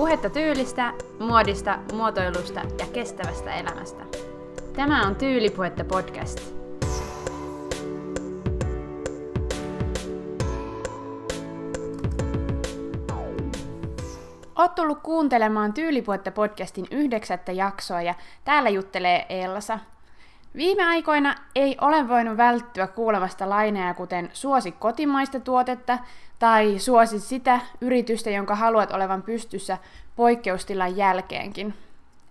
Puhetta tyylistä, muodista, muotoilusta ja kestävästä elämästä. Tämä on Tyylipuhetta podcast. Oot tullut kuuntelemaan Tyylipuhetta podcastin yhdeksättä jaksoa ja täällä juttelee Elsa. Viime aikoina ei ole voinut välttyä kuulemasta laineja kuten suosi kotimaista tuotetta tai suosi sitä yritystä, jonka haluat olevan pystyssä poikkeustilan jälkeenkin.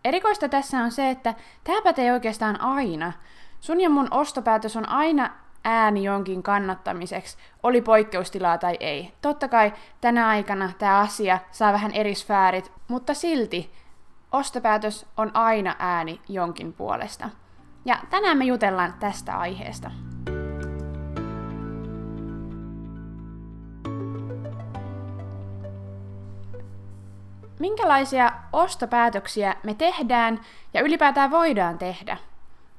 Erikoista tässä on se, että tämä pätee oikeastaan aina. Sun ja mun ostopäätös on aina ääni jonkin kannattamiseksi, oli poikkeustilaa tai ei. Totta kai tänä aikana tämä asia saa vähän eri sfäärit, mutta silti ostopäätös on aina ääni jonkin puolesta. Ja tänään me jutellaan tästä aiheesta. Minkälaisia ostopäätöksiä me tehdään ja ylipäätään voidaan tehdä?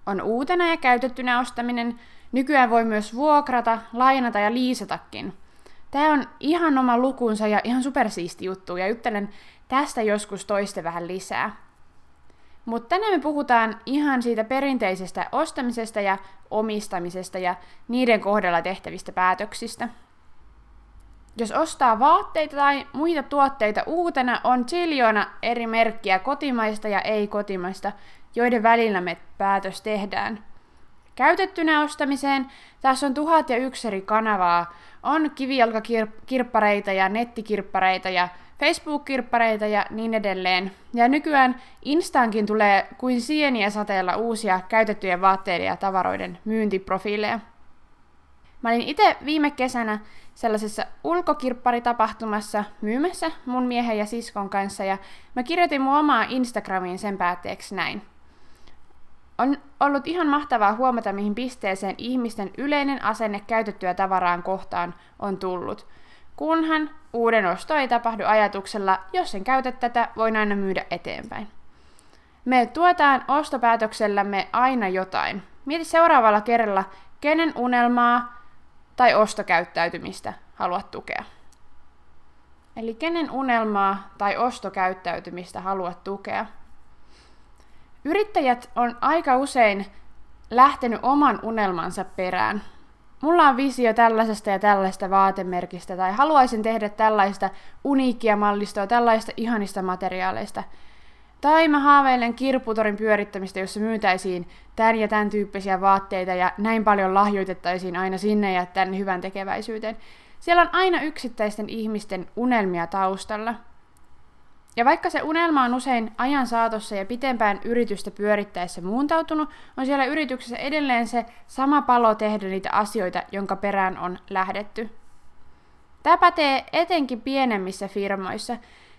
On uutena ja käytettynä ostaminen, nykyään voi myös vuokrata, lainata ja liisatakin. Tämä on ihan oma lukunsa ja ihan supersiisti juttu ja juttelen tästä joskus toiste vähän lisää. Mutta tänään me puhutaan ihan siitä perinteisestä ostamisesta ja omistamisesta ja niiden kohdalla tehtävistä päätöksistä. Jos ostaa vaatteita tai muita tuotteita uutena, on ziljoona eri merkkiä kotimaista ja ei-kotimaista, joiden välillä me päätös tehdään. Käytettynä ostamiseen tässä on tuhat ja yksi eri kanavaa. On kivijalkakirppareita ja nettikirppareita ja Facebook-kirppareita ja niin edelleen. Ja nykyään Instaankin tulee kuin sieniä sateella uusia käytettyjen vaatteiden ja tavaroiden myyntiprofiileja. Mä olin itse viime kesänä sellaisessa ulkokirpparitapahtumassa myymässä mun miehen ja siskon kanssa ja mä kirjoitin mun omaa Instagramiin sen päätteeksi näin. On ollut ihan mahtavaa huomata, mihin pisteeseen ihmisten yleinen asenne käytettyä tavaraan kohtaan on tullut. Kunhan uuden osto ei tapahdu ajatuksella, jos en käytä tätä, voin aina myydä eteenpäin. Me tuetaan ostopäätöksellämme aina jotain. Mieti seuraavalla kerralla, kenen unelmaa tai ostokäyttäytymistä haluat tukea. Eli kenen unelmaa tai ostokäyttäytymistä haluat tukea. Yrittäjät on aika usein lähtenyt oman unelmansa perään. Mulla on visio tällaisesta ja tällaista vaatemerkistä, tai haluaisin tehdä tällaista uniikkia mallistoa, tällaista ihanista materiaaleista. Tai mä haaveilen kirpputorin pyörittämistä, jossa myytäisiin tämän ja tämän tyyppisiä vaatteita ja näin paljon lahjoitettaisiin aina sinne ja tänne hyvän tekeväisyyteen. Siellä on aina yksittäisten ihmisten unelmia taustalla – ja vaikka se unelma on usein ajan saatossa ja pitempään yritystä pyörittäessä muuntautunut, on siellä yrityksessä edelleen se sama palo tehdä niitä asioita, jonka perään on lähdetty. Tämä pätee etenkin pienemmissä firmoissa,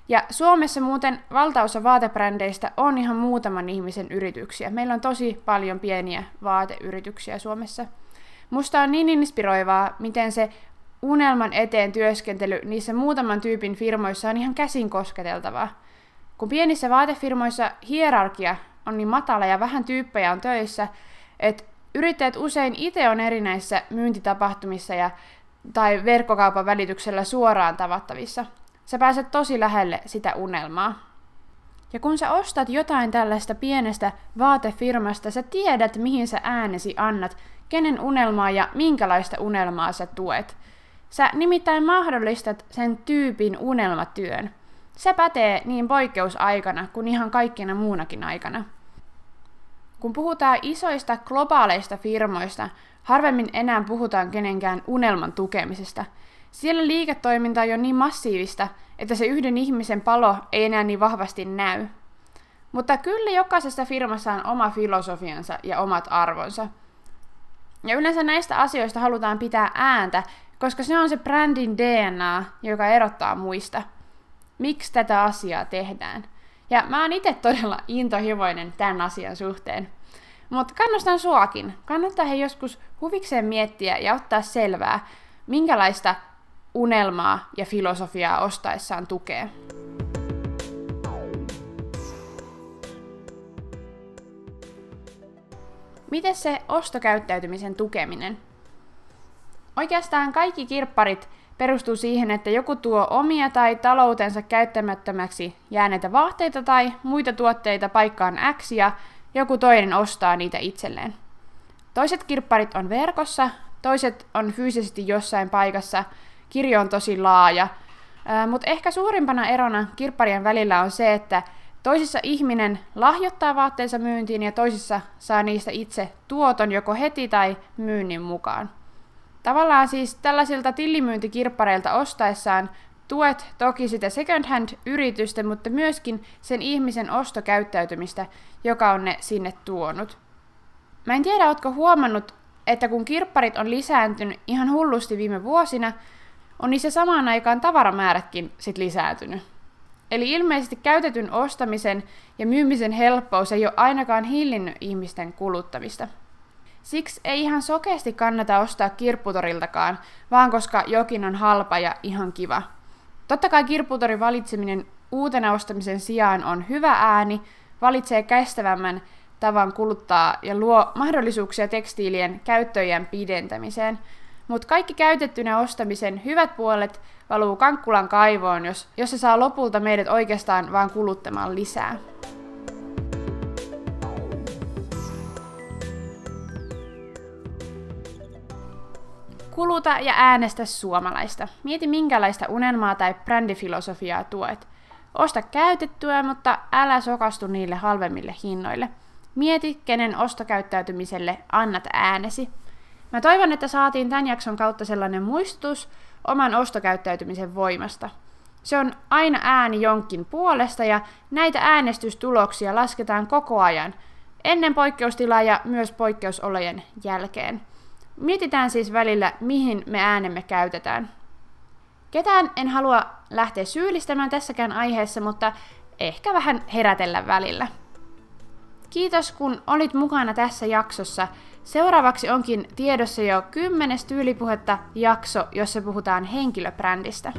ja Suomessa muuten valtaosa vaatebrändeistä on ihan muutaman ihmisen yrityksiä. Meillä on tosi paljon pieniä vaateyrityksiä Suomessa. Musta on niin inspiroivaa, miten se unelman eteen työskentely niissä muutaman tyypin firmoissa on ihan käsin kosketeltavaa. Kun pienissä vaatefirmoissa hierarkia on niin matala ja vähän tyyppejä on töissä, että yrittäjät usein itse on erinäissä myyntitapahtumissa ja, tai verkkokaupan välityksellä suoraan tavattavissa. Sä pääset tosi lähelle sitä unelmaa. Ja kun sä ostat jotain tällaista pienestä vaatefirmasta, sä tiedät, mihin sä äänesi annat, kenen unelmaa ja minkälaista unelmaa sä tuet – Sä nimittäin mahdollistat sen tyypin unelmatyön. Se pätee niin poikkeusaikana kuin ihan kaikkina muunakin aikana. Kun puhutaan isoista globaaleista firmoista, harvemmin enää puhutaan kenenkään unelman tukemisesta. Siellä liiketoiminta on jo niin massiivista, että se yhden ihmisen palo ei enää niin vahvasti näy. Mutta kyllä jokaisessa firmassa on oma filosofiansa ja omat arvonsa. Ja yleensä näistä asioista halutaan pitää ääntä, koska se on se brändin DNA, joka erottaa muista. Miksi tätä asiaa tehdään? Ja mä oon itse todella intohimoinen tämän asian suhteen. Mutta kannustan suakin. Kannattaa he joskus huvikseen miettiä ja ottaa selvää, minkälaista unelmaa ja filosofiaa ostaessaan tukee. Miten se ostokäyttäytymisen tukeminen? Oikeastaan kaikki kirpparit perustuu siihen, että joku tuo omia tai taloutensa käyttämättömäksi jääneitä vaatteita tai muita tuotteita paikkaan X ja joku toinen ostaa niitä itselleen. Toiset kirpparit on verkossa, toiset on fyysisesti jossain paikassa, kirjo on tosi laaja, mutta ehkä suurimpana erona kirpparien välillä on se, että toisissa ihminen lahjoittaa vaatteensa myyntiin ja toisissa saa niistä itse tuoton joko heti tai myynnin mukaan. Tavallaan siis tällaisilta tillimyyntikirppareilta ostaessaan tuet toki sitä second hand yritystä, mutta myöskin sen ihmisen ostokäyttäytymistä, joka on ne sinne tuonut. Mä en tiedä, ootko huomannut, että kun kirpparit on lisääntynyt ihan hullusti viime vuosina, on niissä samaan aikaan tavaramäärätkin sit lisääntynyt. Eli ilmeisesti käytetyn ostamisen ja myymisen helppous ei ole ainakaan hillinnyt ihmisten kuluttamista. Siksi ei ihan sokeasti kannata ostaa kirpputoriltakaan, vaan koska jokin on halpa ja ihan kiva. Totta kai kirpputorin valitseminen uutena ostamisen sijaan on hyvä ääni, valitsee kestävämmän tavan kuluttaa ja luo mahdollisuuksia tekstiilien käyttöjen pidentämiseen. Mutta kaikki käytettynä ostamisen hyvät puolet valuu Kankkulan kaivoon, jos, jos se saa lopulta meidät oikeastaan vaan kuluttamaan lisää. Kuluta ja äänestä suomalaista. Mieti minkälaista unelmaa tai brändifilosofiaa tuet. Osta käytettyä, mutta älä sokastu niille halvemmille hinnoille. Mieti, kenen ostokäyttäytymiselle annat äänesi. Mä toivon, että saatiin tämän jakson kautta sellainen muistutus oman ostokäyttäytymisen voimasta. Se on aina ääni jonkin puolesta ja näitä äänestystuloksia lasketaan koko ajan, ennen poikkeustilaa ja myös poikkeusolojen jälkeen. Mietitään siis välillä, mihin me äänemme käytetään. Ketään en halua lähteä syyllistämään tässäkään aiheessa, mutta ehkä vähän herätellä välillä. Kiitos kun olit mukana tässä jaksossa. Seuraavaksi onkin tiedossa jo kymmenes tyylipuhetta jakso, jossa puhutaan henkilöbrändistä.